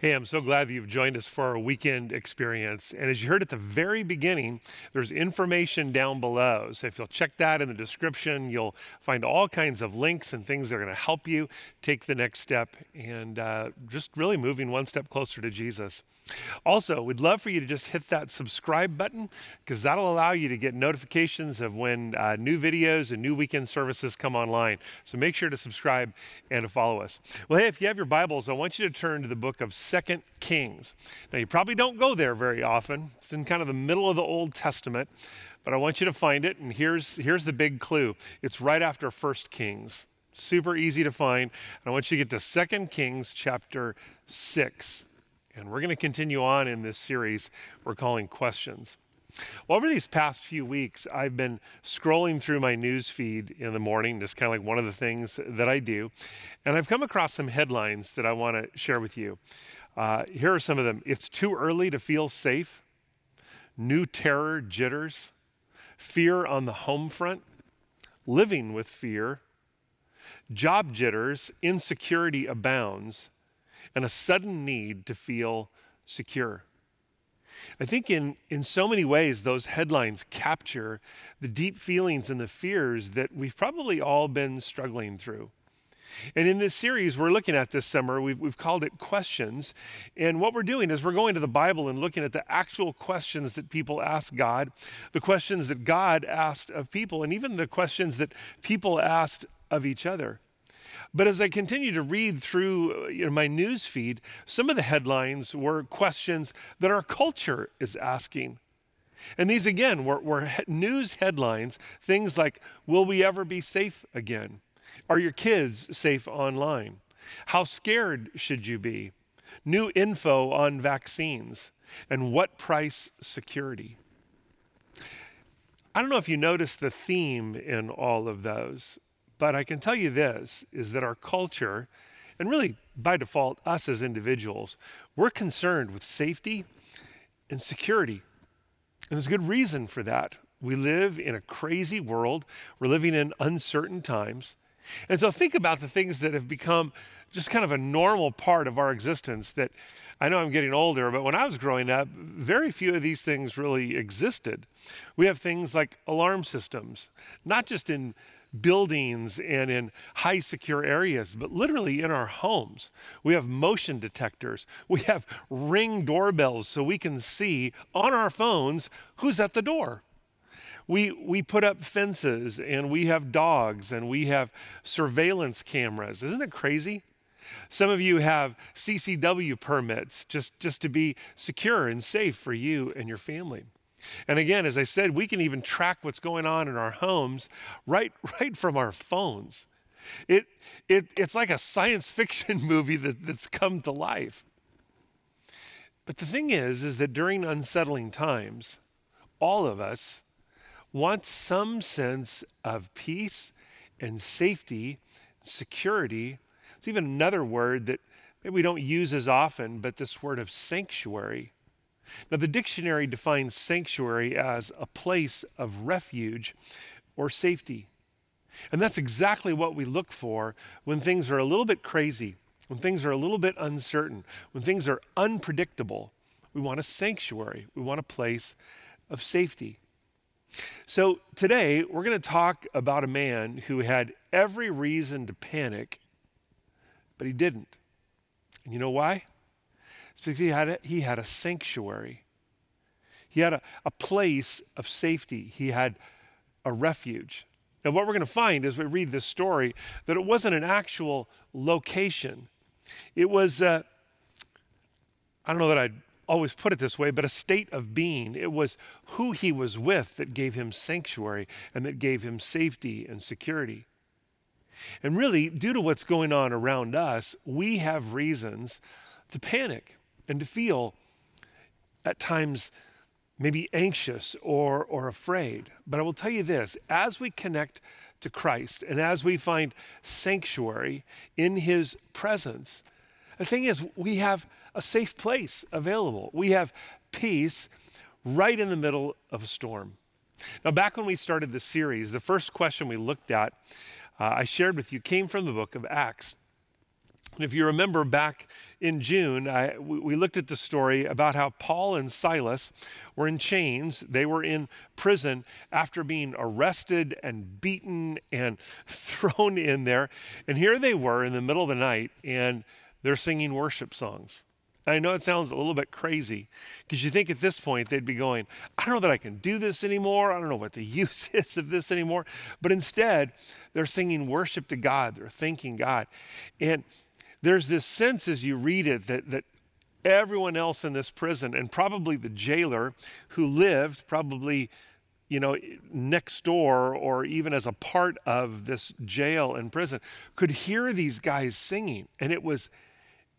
Hey, I'm so glad that you've joined us for our weekend experience. And as you heard at the very beginning, there's information down below. So if you'll check that in the description, you'll find all kinds of links and things that are going to help you take the next step and uh, just really moving one step closer to Jesus. Also, we'd love for you to just hit that subscribe button because that'll allow you to get notifications of when uh, new videos and new weekend services come online. So make sure to subscribe and to follow us. Well, hey, if you have your Bibles, I want you to turn to the book of Second Kings. Now, you probably don't go there very often, it's in kind of the middle of the Old Testament, but I want you to find it. And here's, here's the big clue it's right after First Kings. Super easy to find. And I want you to get to Second Kings chapter 6. And we're going to continue on in this series we're calling Questions. Well, over these past few weeks, I've been scrolling through my news feed in the morning, just kind of like one of the things that I do. And I've come across some headlines that I want to share with you. Uh, here are some of them It's too early to feel safe, new terror jitters, fear on the home front, living with fear, job jitters, insecurity abounds and a sudden need to feel secure. I think in, in so many ways, those headlines capture the deep feelings and the fears that we've probably all been struggling through. And in this series we're looking at this summer, we've, we've called it Questions. And what we're doing is we're going to the Bible and looking at the actual questions that people ask God, the questions that God asked of people, and even the questions that people asked of each other. But as I continue to read through uh, you know, my news feed, some of the headlines were questions that our culture is asking. And these, again, were, were news headlines, things like Will we ever be safe again? Are your kids safe online? How scared should you be? New info on vaccines. And what price security? I don't know if you noticed the theme in all of those. But I can tell you this is that our culture, and really by default, us as individuals, we're concerned with safety and security. And there's good reason for that. We live in a crazy world, we're living in uncertain times. And so think about the things that have become just kind of a normal part of our existence that I know I'm getting older, but when I was growing up, very few of these things really existed. We have things like alarm systems, not just in buildings and in high secure areas, but literally in our homes. We have motion detectors. We have ring doorbells so we can see on our phones who's at the door. We, we put up fences and we have dogs and we have surveillance cameras. Isn't it crazy? Some of you have CCW permits just, just to be secure and safe for you and your family. And again, as I said, we can even track what's going on in our homes right, right from our phones. It, it, it's like a science fiction movie that, that's come to life. But the thing is, is that during unsettling times, all of us want some sense of peace and safety, security. It's even another word that maybe we don't use as often, but this word of sanctuary. Now, the dictionary defines sanctuary as a place of refuge or safety. And that's exactly what we look for when things are a little bit crazy, when things are a little bit uncertain, when things are unpredictable. We want a sanctuary, we want a place of safety. So, today we're going to talk about a man who had every reason to panic, but he didn't. And you know why? Because he had a, he had a sanctuary. He had a, a place of safety. He had a refuge. And what we're going to find as we read this story, that it wasn't an actual location. It was, uh, I don't know that I'd always put it this way, but a state of being. It was who he was with that gave him sanctuary and that gave him safety and security. And really, due to what's going on around us, we have reasons to panic and to feel at times maybe anxious or, or afraid. But I will tell you this as we connect to Christ and as we find sanctuary in his presence, the thing is, we have a safe place available. We have peace right in the middle of a storm. Now, back when we started the series, the first question we looked at, uh, I shared with you, came from the book of Acts. If you remember back in June, I, we looked at the story about how Paul and Silas were in chains. They were in prison after being arrested and beaten and thrown in there. And here they were in the middle of the night, and they're singing worship songs. I know it sounds a little bit crazy because you think at this point they'd be going, I don't know that I can do this anymore. I don't know what the use is of this anymore. But instead, they're singing worship to God, they're thanking God. And there's this sense as you read it that, that everyone else in this prison, and probably the jailer who lived probably, you know, next door or even as a part of this jail and prison, could hear these guys singing. And it was,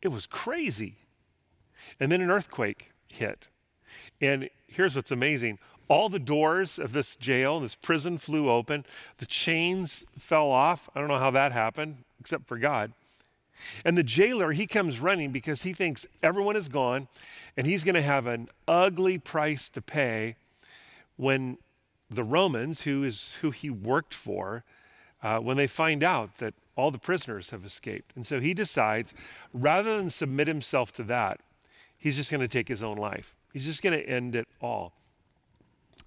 it was crazy. And then an earthquake hit. And here's what's amazing all the doors of this jail, this prison flew open. The chains fell off. I don't know how that happened, except for God. And the jailer, he comes running because he thinks everyone is gone and he's going to have an ugly price to pay when the Romans, who is who he worked for, uh, when they find out that all the prisoners have escaped. And so he decides, rather than submit himself to that, he's just going to take his own life. He's just going to end it all.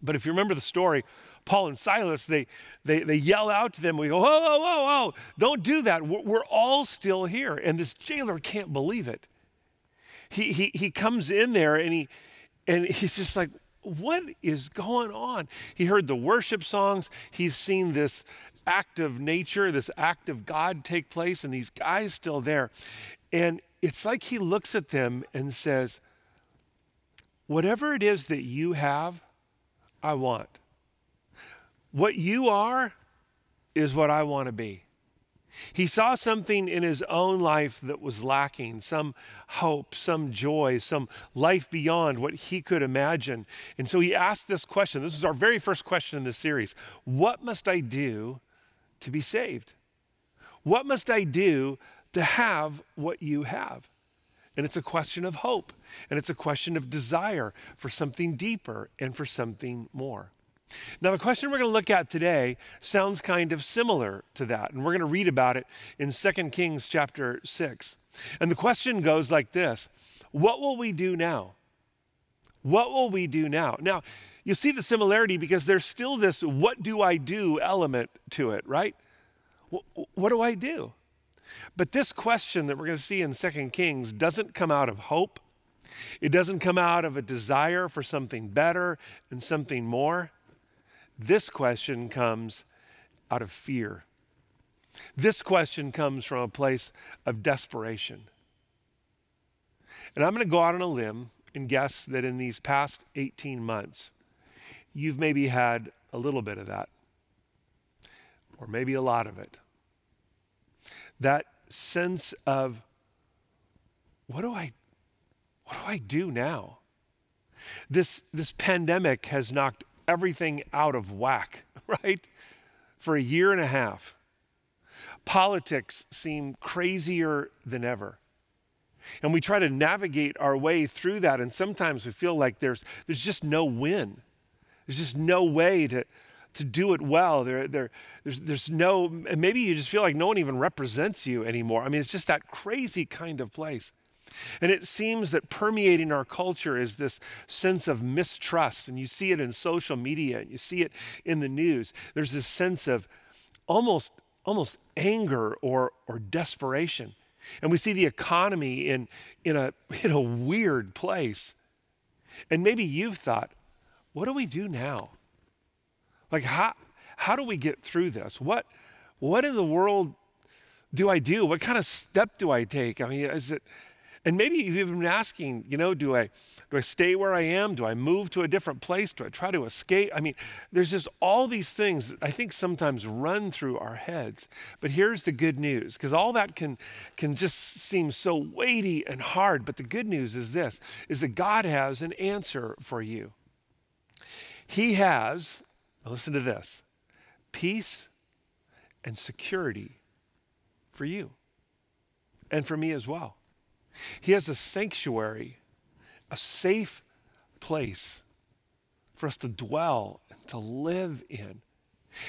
But if you remember the story, Paul and Silas, they, they, they yell out to them. We go, whoa, whoa, whoa, whoa, don't do that. We're, we're all still here. And this jailer can't believe it. He, he, he comes in there and, he, and he's just like, what is going on? He heard the worship songs. He's seen this act of nature, this act of God take place, and these guys still there. And it's like he looks at them and says, Whatever it is that you have, I want. What you are is what I want to be. He saw something in his own life that was lacking some hope, some joy, some life beyond what he could imagine. And so he asked this question. This is our very first question in this series What must I do to be saved? What must I do to have what you have? And it's a question of hope, and it's a question of desire for something deeper and for something more. Now, the question we're going to look at today sounds kind of similar to that, and we're going to read about it in 2 Kings chapter 6. And the question goes like this What will we do now? What will we do now? Now, you see the similarity because there's still this what do I do element to it, right? What do I do? But this question that we're going to see in 2 Kings doesn't come out of hope. It doesn't come out of a desire for something better and something more. This question comes out of fear. This question comes from a place of desperation. And I'm going to go out on a limb and guess that in these past 18 months, you've maybe had a little bit of that, or maybe a lot of it. That sense of, what do I, what do I do now? This, this pandemic has knocked everything out of whack, right? For a year and a half. Politics seem crazier than ever. And we try to navigate our way through that. And sometimes we feel like there's, there's just no win. There's just no way to, to do it well. There, there, there's, there's no, and maybe you just feel like no one even represents you anymore. I mean, it's just that crazy kind of place. And it seems that permeating our culture is this sense of mistrust. And you see it in social media and you see it in the news. There's this sense of almost, almost anger or, or desperation. And we see the economy in, in, a, in a weird place. And maybe you've thought, what do we do now? Like, how, how do we get through this? What, what in the world do I do? What kind of step do I take? I mean, is it, and maybe you've even been asking, you know, do I do I stay where I am? Do I move to a different place? Do I try to escape? I mean, there's just all these things that I think sometimes run through our heads. But here's the good news, because all that can can just seem so weighty and hard, but the good news is this is that God has an answer for you. He has, listen to this, peace and security for you and for me as well. He has a sanctuary, a safe place for us to dwell and to live in.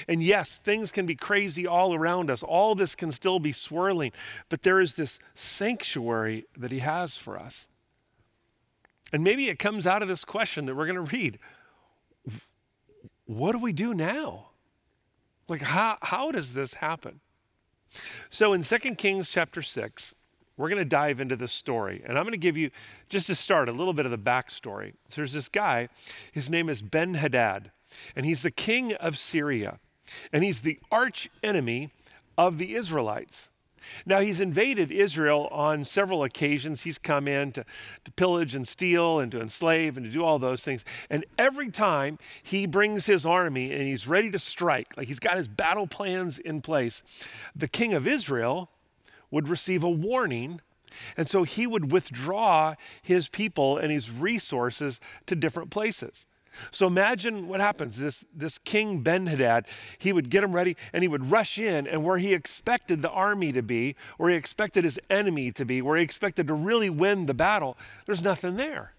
And yes, things can be crazy all around us. All this can still be swirling, but there is this sanctuary that He has for us. And maybe it comes out of this question that we're going to read What do we do now? Like, how, how does this happen? So in 2 Kings chapter 6, we're going to dive into this story. And I'm going to give you, just to start, a little bit of the backstory. So there's this guy, his name is Ben Hadad and he's the king of Syria, and he's the arch enemy of the Israelites. Now, he's invaded Israel on several occasions. He's come in to, to, pillage and steal and to enslave and to do all those things. And every time he brings his army and he's ready to strike, like he's got his battle plans in place, the king of Israel would receive a warning. And so he would withdraw his people and his resources to different places. So imagine what happens. This, this king Ben Hadad, he would get him ready and he would rush in, and where he expected the army to be, where he expected his enemy to be, where he expected to really win the battle, there's nothing there.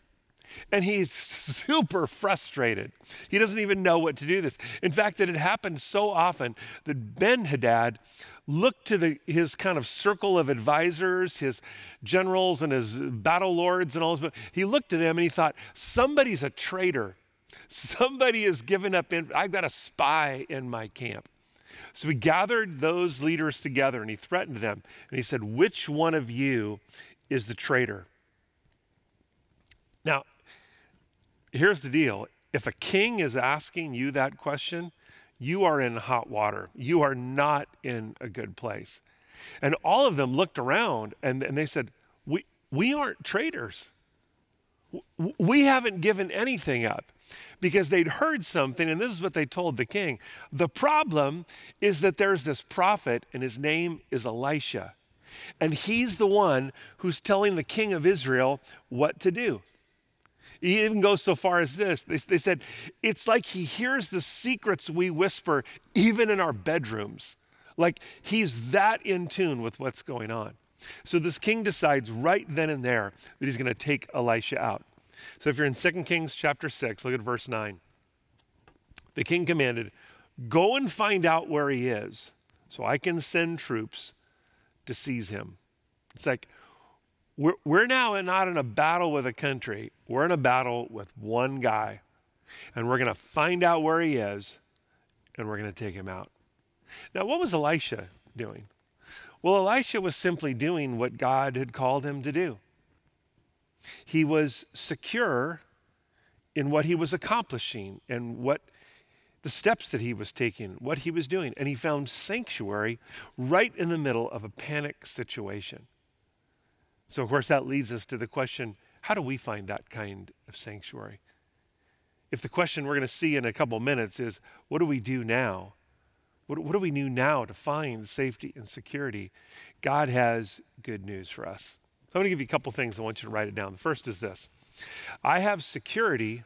And he's super frustrated. He doesn't even know what to do this. In fact, it had happened so often that Ben Hadad looked to the, his kind of circle of advisors, his generals and his battle lords and all this. He looked to them and he thought, somebody's a traitor Somebody has given up. In, I've got a spy in my camp. So he gathered those leaders together and he threatened them. And he said, Which one of you is the traitor? Now, here's the deal if a king is asking you that question, you are in hot water. You are not in a good place. And all of them looked around and, and they said, we, we aren't traitors. We haven't given anything up because they'd heard something, and this is what they told the king. The problem is that there's this prophet, and his name is Elisha. And he's the one who's telling the king of Israel what to do. He even goes so far as this they, they said, It's like he hears the secrets we whisper, even in our bedrooms. Like he's that in tune with what's going on. So this king decides right then and there that he's going to take Elisha out. So if you're in 2 Kings chapter 6, look at verse 9. The king commanded, Go and find out where he is so I can send troops to seize him. It's like we're, we're now not in a battle with a country, we're in a battle with one guy. And we're going to find out where he is and we're going to take him out. Now, what was Elisha doing? Well, Elisha was simply doing what God had called him to do. He was secure in what he was accomplishing and what the steps that he was taking, what he was doing. And he found sanctuary right in the middle of a panic situation. So, of course, that leads us to the question how do we find that kind of sanctuary? If the question we're going to see in a couple minutes is what do we do now? What, what do we do now to find safety and security? God has good news for us. I'm going to give you a couple things. I want you to write it down. The first is this I have security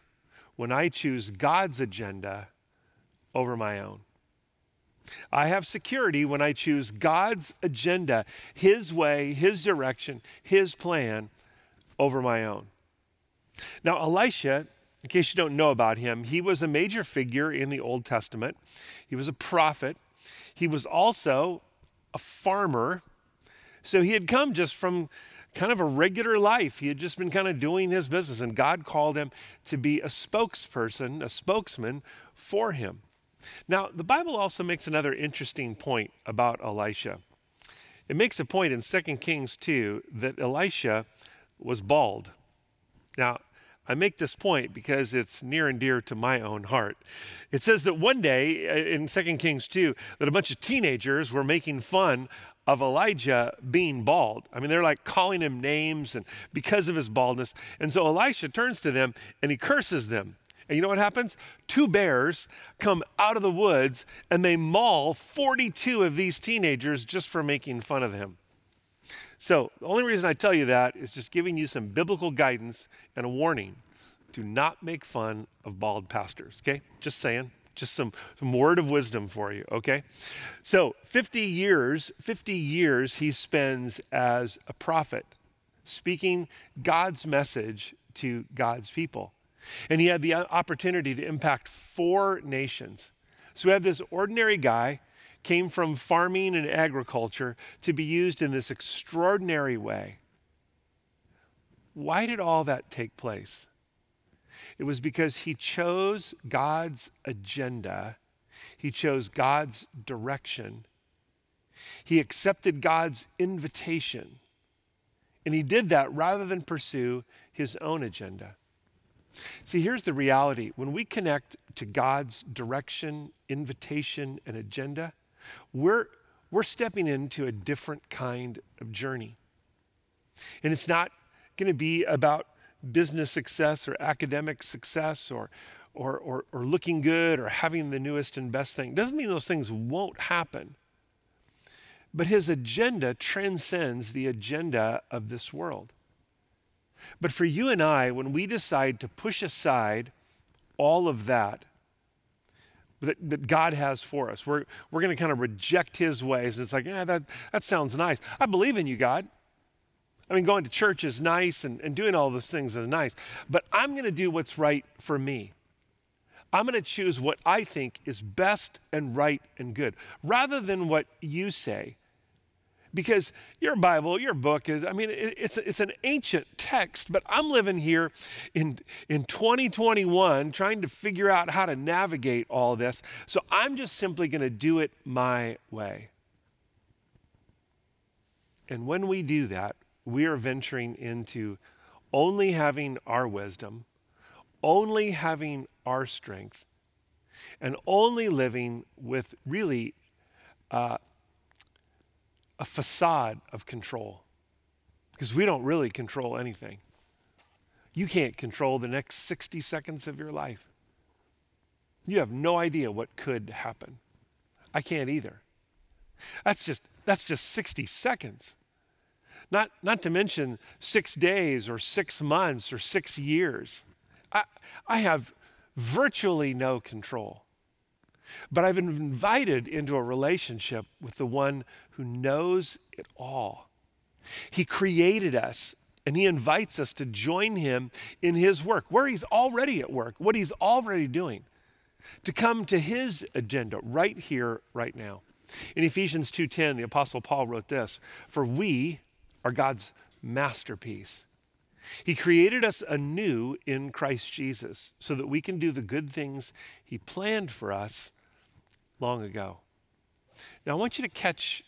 when I choose God's agenda over my own. I have security when I choose God's agenda, His way, His direction, His plan over my own. Now, Elisha, in case you don't know about him, he was a major figure in the Old Testament. He was a prophet. He was also a farmer. So he had come just from kind of a regular life. He had just been kind of doing his business, and God called him to be a spokesperson, a spokesman for him. Now, the Bible also makes another interesting point about Elisha. It makes a point in 2 Kings 2 that Elisha was bald. Now, I make this point because it's near and dear to my own heart. It says that one day uh, in 2 Kings 2 that a bunch of teenagers were making fun of Elijah being bald. I mean, they're like calling him names and because of his baldness. And so Elisha turns to them and he curses them. And you know what happens? Two bears come out of the woods and they maul 42 of these teenagers just for making fun of him. So, the only reason I tell you that is just giving you some biblical guidance and a warning. Do not make fun of bald pastors, okay? Just saying. Just some, some word of wisdom for you, okay? So, 50 years, 50 years he spends as a prophet, speaking God's message to God's people. And he had the opportunity to impact four nations. So we have this ordinary guy came from farming and agriculture to be used in this extraordinary way. Why did all that take place? It was because he chose God's agenda, he chose God's direction, he accepted God's invitation. And he did that rather than pursue his own agenda. See, here's the reality when we connect to God's direction, invitation, and agenda, we're, we're stepping into a different kind of journey. And it's not going to be about business success or academic success or, or, or, or, looking good or having the newest and best thing. Doesn't mean those things won't happen. But his agenda transcends the agenda of this world. But for you and I, when we decide to push aside all of that that, that God has for us. We're, we're going to kind of reject his ways. And it's like, yeah, that, that sounds nice. I believe in you, God. I mean, going to church is nice and, and doing all those things is nice, but I'm going to do what's right for me. I'm going to choose what I think is best and right and good rather than what you say because your Bible, your book is, I mean, it's, it's an ancient text, but I'm living here in, in 2021 trying to figure out how to navigate all this. So I'm just simply going to do it my way. And when we do that, we are venturing into only having our wisdom, only having our strength, and only living with really uh, a facade of control because we don't really control anything. You can't control the next 60 seconds of your life. You have no idea what could happen. I can't either. That's just that's just 60 seconds. Not not to mention 6 days or 6 months or 6 years. I I have virtually no control. But I've been invited into a relationship with the one who knows it all. He created us and he invites us to join him in his work, where he's already at work, what he's already doing, to come to his agenda right here, right now. In Ephesians 2:10, the apostle Paul wrote this, "For we are God's masterpiece. He created us anew in Christ Jesus so that we can do the good things he planned for us long ago. Now, I want you to catch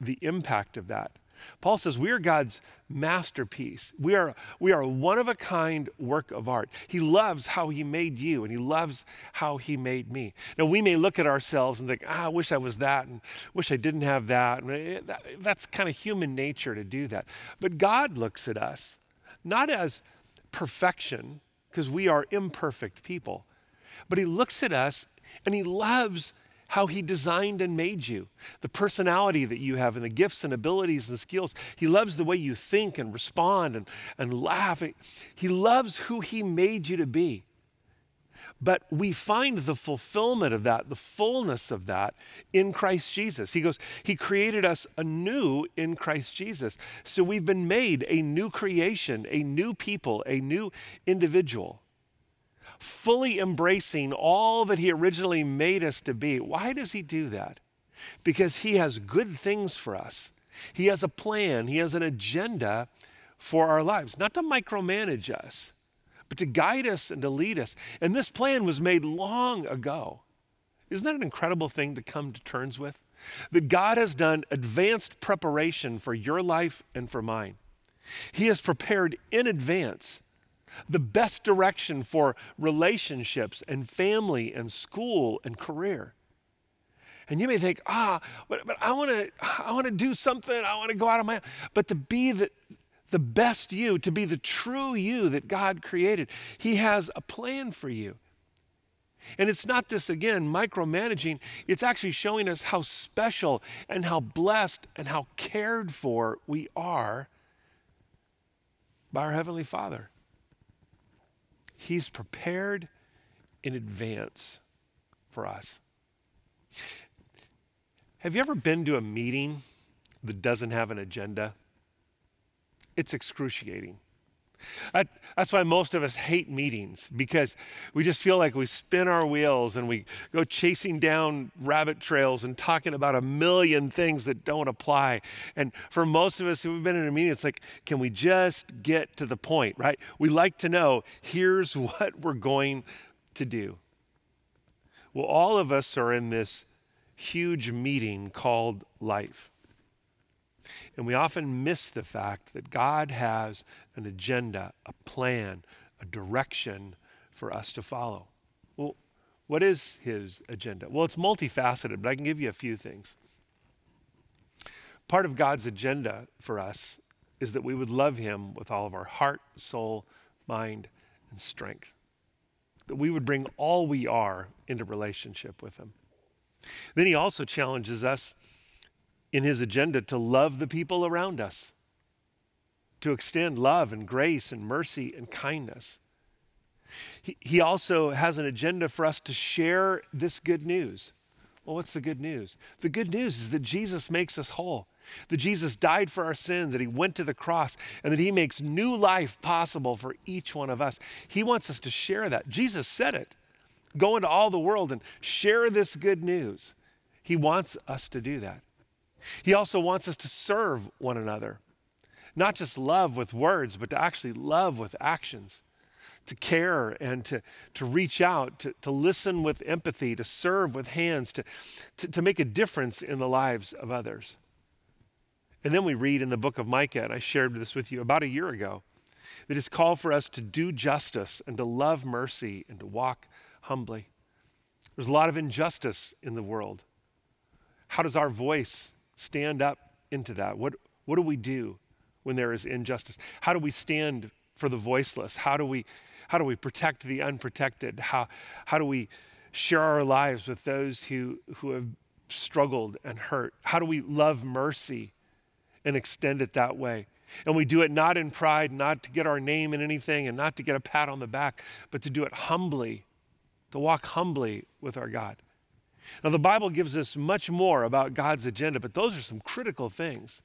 the impact of that. Paul says we are God's masterpiece. We are, we are one of a kind work of art. He loves how he made you and he loves how he made me. Now, we may look at ourselves and think, ah, I wish I was that and wish I didn't have that. That's kind of human nature to do that. But God looks at us not as perfection, because we are imperfect people, but he looks at us and he loves how He designed and made you, the personality that you have, and the gifts and abilities and skills. He loves the way you think and respond and, and laugh. He loves who He made you to be. But we find the fulfillment of that, the fullness of that in Christ Jesus. He goes, He created us anew in Christ Jesus. So we've been made a new creation, a new people, a new individual fully embracing all that He originally made us to be. Why does He do that? Because He has good things for us. He has a plan, He has an agenda for our lives, not to micromanage us, but to guide us and to lead us. And this plan was made long ago. Isn't that an incredible thing to come to terms with? That God has done advanced preparation for your life and for mine. He has prepared in advance the best direction for relationships and family and school and career. And you may think, ah, but, but I want to I want to do something. I want to go out of my but to be the the best you, to be the true you that God created. He has a plan for you. And it's not this, again, micromanaging. It's actually showing us how special and how blessed and how cared for we are by our Heavenly Father. He's prepared in advance for us. Have you ever been to a meeting that doesn't have an agenda? It's excruciating. That's why most of us hate meetings because we just feel like we spin our wheels and we go chasing down rabbit trails and talking about a million things that don't apply. And for most of us who've been in a meeting, it's like, can we just get to the point, right? We like to know here's what we're going to do. Well, all of us are in this huge meeting called life. And we often miss the fact that God has an agenda, a plan, a direction for us to follow. Well, what is his agenda? Well, it's multifaceted, but I can give you a few things. Part of God's agenda for us is that we would love him with all of our heart, soul, mind, and strength. That we would bring all we are into relationship with him. Then he also challenges us in his agenda to love the people around us, to extend love and grace and mercy and kindness. He, he also has an agenda for us to share this good news. Well, what's the good news? The good news is that Jesus makes us whole, that Jesus died for our sins, that he went to the cross, and that he makes new life possible for each one of us. He wants us to share that. Jesus said it go into all the world and share this good news. He wants us to do that. He also wants us to serve one another, not just love with words, but to actually love with actions, to care and to, to reach out, to, to listen with empathy, to serve with hands, to, to, to make a difference in the lives of others. And then we read in the book of Micah, and I shared this with you about a year ago, that it's called for us to do justice and to love mercy and to walk humbly. There's a lot of injustice in the world. How does our voice stand up into that? What, what do we do when there is injustice? How do we stand for the voiceless? How do we, how do we protect the unprotected? How, how do we share our lives with those who, who have struggled and hurt? How do we love mercy and extend it that way? And we do it not in pride, not to get our name in anything, and not to get a pat on the back, but to do it humbly, to walk humbly with our God. Now, the Bible gives us much more about God's agenda, but those are some critical things.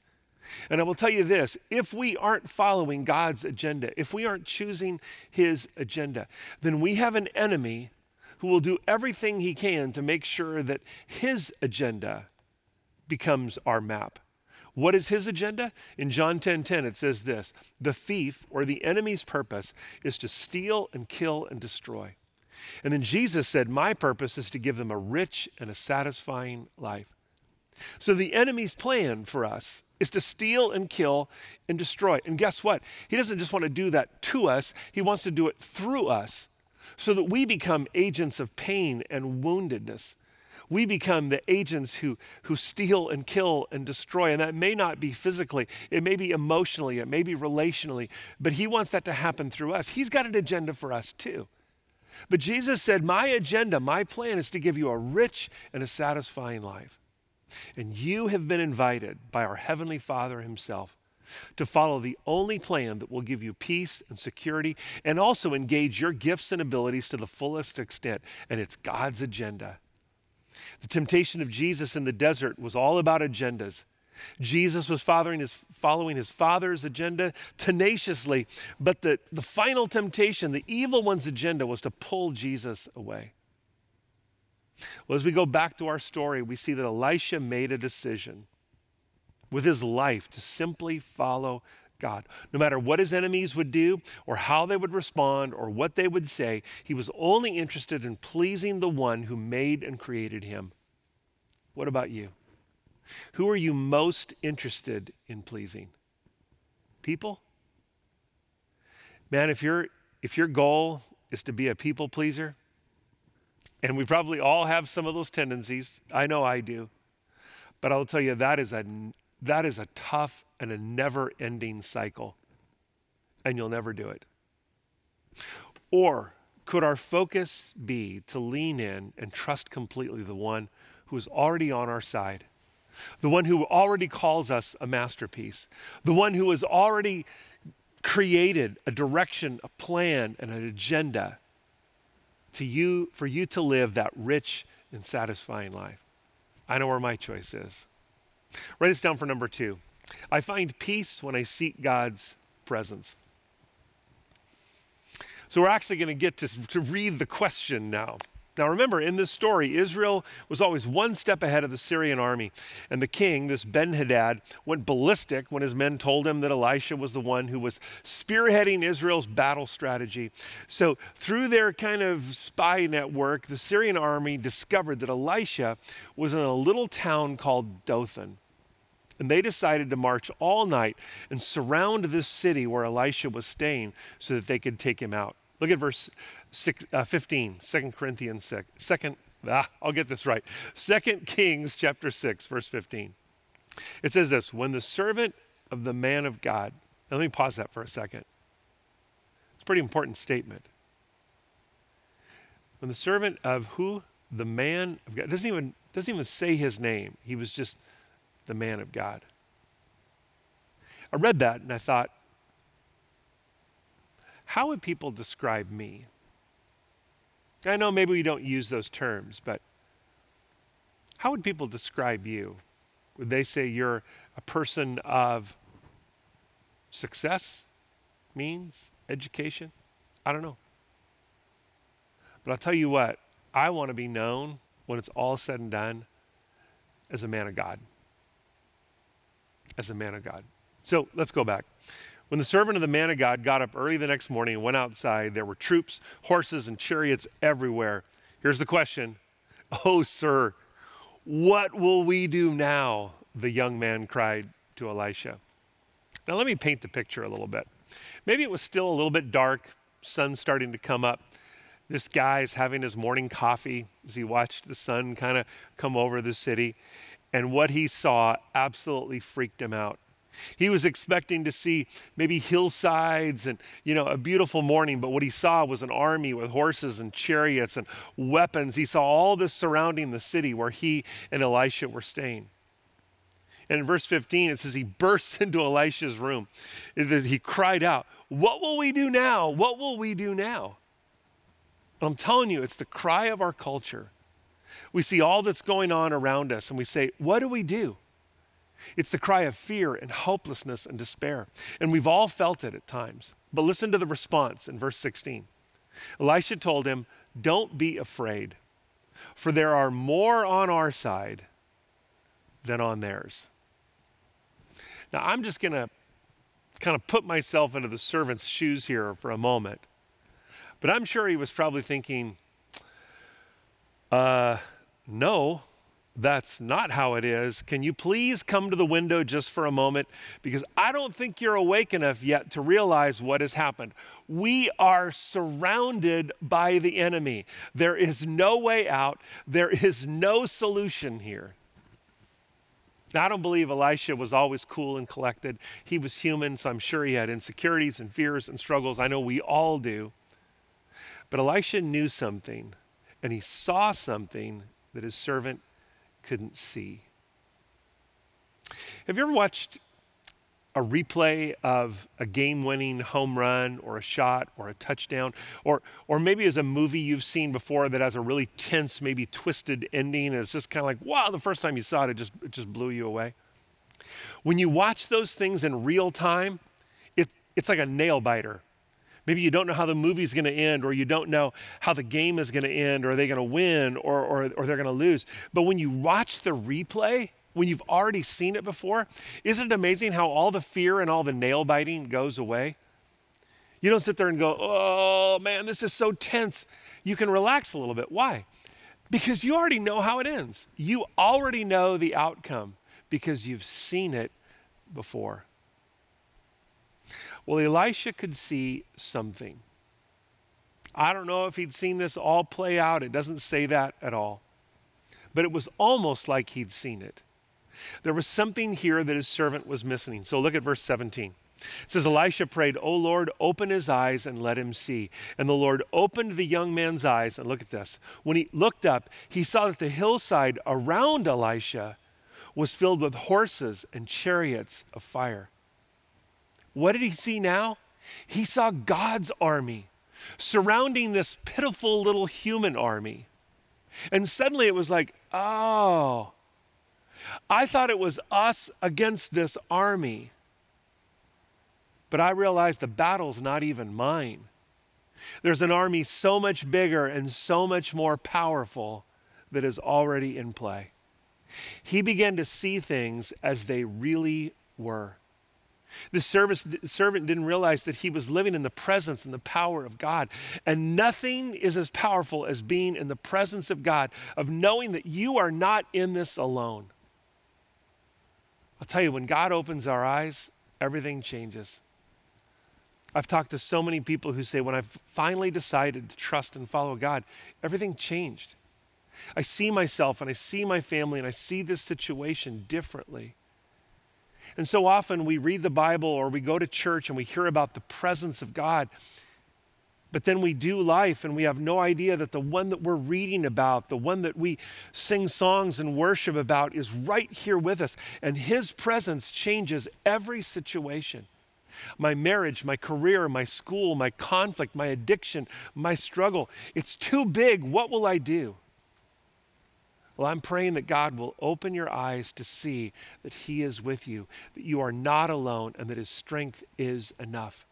And I will tell you this if we aren't following God's agenda, if we aren't choosing His agenda, then we have an enemy who will do everything he can to make sure that His agenda becomes our map. What is his agenda? In John 10:10 10, 10, it says this, the thief or the enemy's purpose is to steal and kill and destroy. And then Jesus said, My purpose is to give them a rich and a satisfying life. So the enemy's plan for us is to steal and kill and destroy. And guess what? He doesn't just want to do that to us, he wants to do it through us so that we become agents of pain and woundedness. We become the agents who, who steal and kill and destroy. And that may not be physically, it may be emotionally, it may be relationally, but he wants that to happen through us. He's got an agenda for us too. But Jesus said, My agenda, my plan is to give you a rich and a satisfying life. And you have been invited by our Heavenly Father Himself to follow the only plan that will give you peace and security and also engage your gifts and abilities to the fullest extent. And it's God's agenda. The temptation of Jesus in the desert was all about agendas. Jesus was following his, following his father's agenda tenaciously, but the, the final temptation, the evil one's agenda, was to pull Jesus away. Well, as we go back to our story, we see that Elisha made a decision with his life to simply follow God. No matter what his enemies would do, or how they would respond, or what they would say, he was only interested in pleasing the one who made and created him. What about you? Who are you most interested in pleasing? People? Man, if your if your goal is to be a people pleaser, and we probably all have some of those tendencies, I know I do. But I'll tell you that is a that is a tough and a never-ending cycle. And you'll never do it. Or could our focus be to lean in and trust completely the one who is already on our side? The one who already calls us a masterpiece, the one who has already created a direction, a plan, and an agenda to you for you to live that rich and satisfying life. I know where my choice is. Write this down for number two. I find peace when I seek God's presence. So we're actually going to get to, to read the question now. Now, remember, in this story, Israel was always one step ahead of the Syrian army. And the king, this Ben Hadad, went ballistic when his men told him that Elisha was the one who was spearheading Israel's battle strategy. So, through their kind of spy network, the Syrian army discovered that Elisha was in a little town called Dothan. And they decided to march all night and surround this city where Elisha was staying so that they could take him out. Look at verse six, uh, 15, 2 Corinthians 6. Second, ah, I'll get this right. 2 Kings chapter 6, verse 15. It says this When the servant of the man of God, now let me pause that for a second. It's a pretty important statement. When the servant of who? The man of God. Doesn't even, doesn't even say his name. He was just the man of God. I read that and I thought, how would people describe me? I know maybe we don't use those terms, but how would people describe you? Would they say you're a person of success, means, education? I don't know. But I'll tell you what, I want to be known when it's all said and done as a man of God. As a man of God. So let's go back. When the servant of the man of God got up early the next morning and went outside, there were troops, horses, and chariots everywhere. Here's the question Oh, sir, what will we do now? The young man cried to Elisha. Now, let me paint the picture a little bit. Maybe it was still a little bit dark, sun starting to come up. This guy is having his morning coffee as he watched the sun kind of come over the city. And what he saw absolutely freaked him out. He was expecting to see maybe hillsides and, you know, a beautiful morning, but what he saw was an army with horses and chariots and weapons. He saw all this surrounding the city where he and Elisha were staying. And in verse 15, it says he bursts into Elisha's room. He cried out, What will we do now? What will we do now? And I'm telling you, it's the cry of our culture. We see all that's going on around us and we say, What do we do? It's the cry of fear and hopelessness and despair. And we've all felt it at times. But listen to the response in verse 16. Elisha told him, Don't be afraid, for there are more on our side than on theirs. Now, I'm just going to kind of put myself into the servant's shoes here for a moment. But I'm sure he was probably thinking, uh, no, that's not how it is. Can you please come to the window just for a moment? Because I don't think you're awake enough yet to realize what has happened. We are surrounded by the enemy. There is no way out, there is no solution here. Now, I don't believe Elisha was always cool and collected. He was human, so I'm sure he had insecurities and fears and struggles. I know we all do. But Elisha knew something, and he saw something that his servant couldn't see. Have you ever watched a replay of a game winning home run or a shot or a touchdown, or, or maybe as a movie you've seen before that has a really tense, maybe twisted ending, and it's just kind of like, wow, the first time you saw it, it just, it just blew you away. When you watch those things in real time, it, it's like a nail biter. Maybe you don't know how the movie's going to end, or you don't know how the game is going to end, or are they going to win, or, or, or they're going to lose. But when you watch the replay, when you've already seen it before, isn't it amazing how all the fear and all the nail biting goes away? You don't sit there and go, oh man, this is so tense. You can relax a little bit. Why? Because you already know how it ends. You already know the outcome because you've seen it before. Well, Elisha could see something. I don't know if he'd seen this all play out. It doesn't say that at all. But it was almost like he'd seen it. There was something here that his servant was missing. So look at verse 17. It says, Elisha prayed, O Lord, open his eyes and let him see. And the Lord opened the young man's eyes. And look at this. When he looked up, he saw that the hillside around Elisha was filled with horses and chariots of fire. What did he see now? He saw God's army surrounding this pitiful little human army. And suddenly it was like, oh, I thought it was us against this army. But I realized the battle's not even mine. There's an army so much bigger and so much more powerful that is already in play. He began to see things as they really were. The servant didn't realize that he was living in the presence and the power of God. And nothing is as powerful as being in the presence of God, of knowing that you are not in this alone. I'll tell you, when God opens our eyes, everything changes. I've talked to so many people who say, when I've finally decided to trust and follow God, everything changed. I see myself and I see my family and I see this situation differently. And so often we read the Bible or we go to church and we hear about the presence of God. But then we do life and we have no idea that the one that we're reading about, the one that we sing songs and worship about, is right here with us. And His presence changes every situation my marriage, my career, my school, my conflict, my addiction, my struggle. It's too big. What will I do? Well, I'm praying that God will open your eyes to see that He is with you, that you are not alone, and that His strength is enough.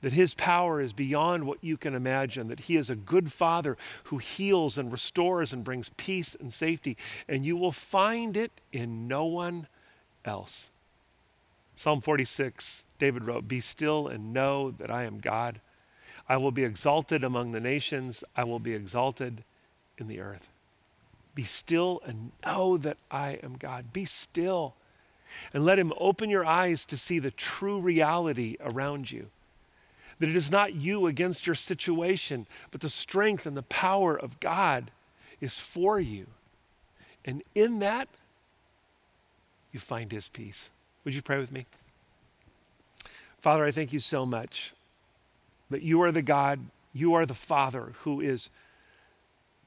That His power is beyond what you can imagine, that He is a good Father who heals and restores and brings peace and safety, and you will find it in no one else. Psalm 46, David wrote, Be still and know that I am God. I will be exalted among the nations, I will be exalted in the earth. Be still and know that I am God. Be still and let Him open your eyes to see the true reality around you. That it is not you against your situation, but the strength and the power of God is for you. And in that, you find His peace. Would you pray with me? Father, I thank you so much that you are the God, you are the Father who is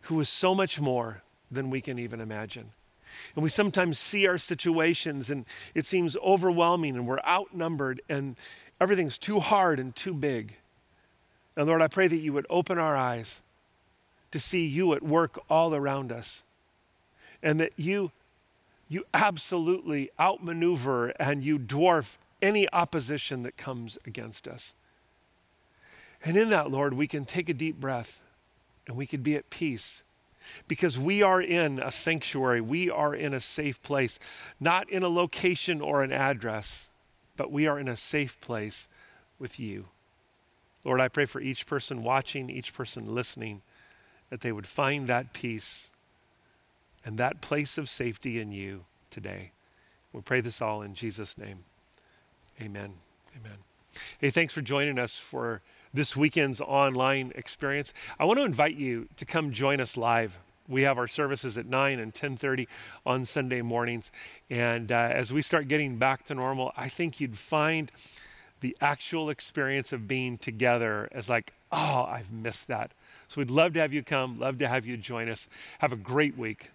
who is so much more than we can even imagine. And we sometimes see our situations and it seems overwhelming and we're outnumbered and everything's too hard and too big. And Lord, I pray that you would open our eyes to see you at work all around us and that you you absolutely outmaneuver and you dwarf any opposition that comes against us. And in that, Lord, we can take a deep breath and we can be at peace because we are in a sanctuary, we are in a safe place, not in a location or an address, but we are in a safe place with you. Lord, I pray for each person watching, each person listening, that they would find that peace and that place of safety in you today. We pray this all in Jesus' name. Amen. Amen. Hey, thanks for joining us for this weekend's online experience. I want to invite you to come join us live. We have our services at 9 and 10:30 on Sunday mornings. And uh, as we start getting back to normal, I think you'd find the actual experience of being together as like, oh, I've missed that. So we'd love to have you come, love to have you join us. Have a great week.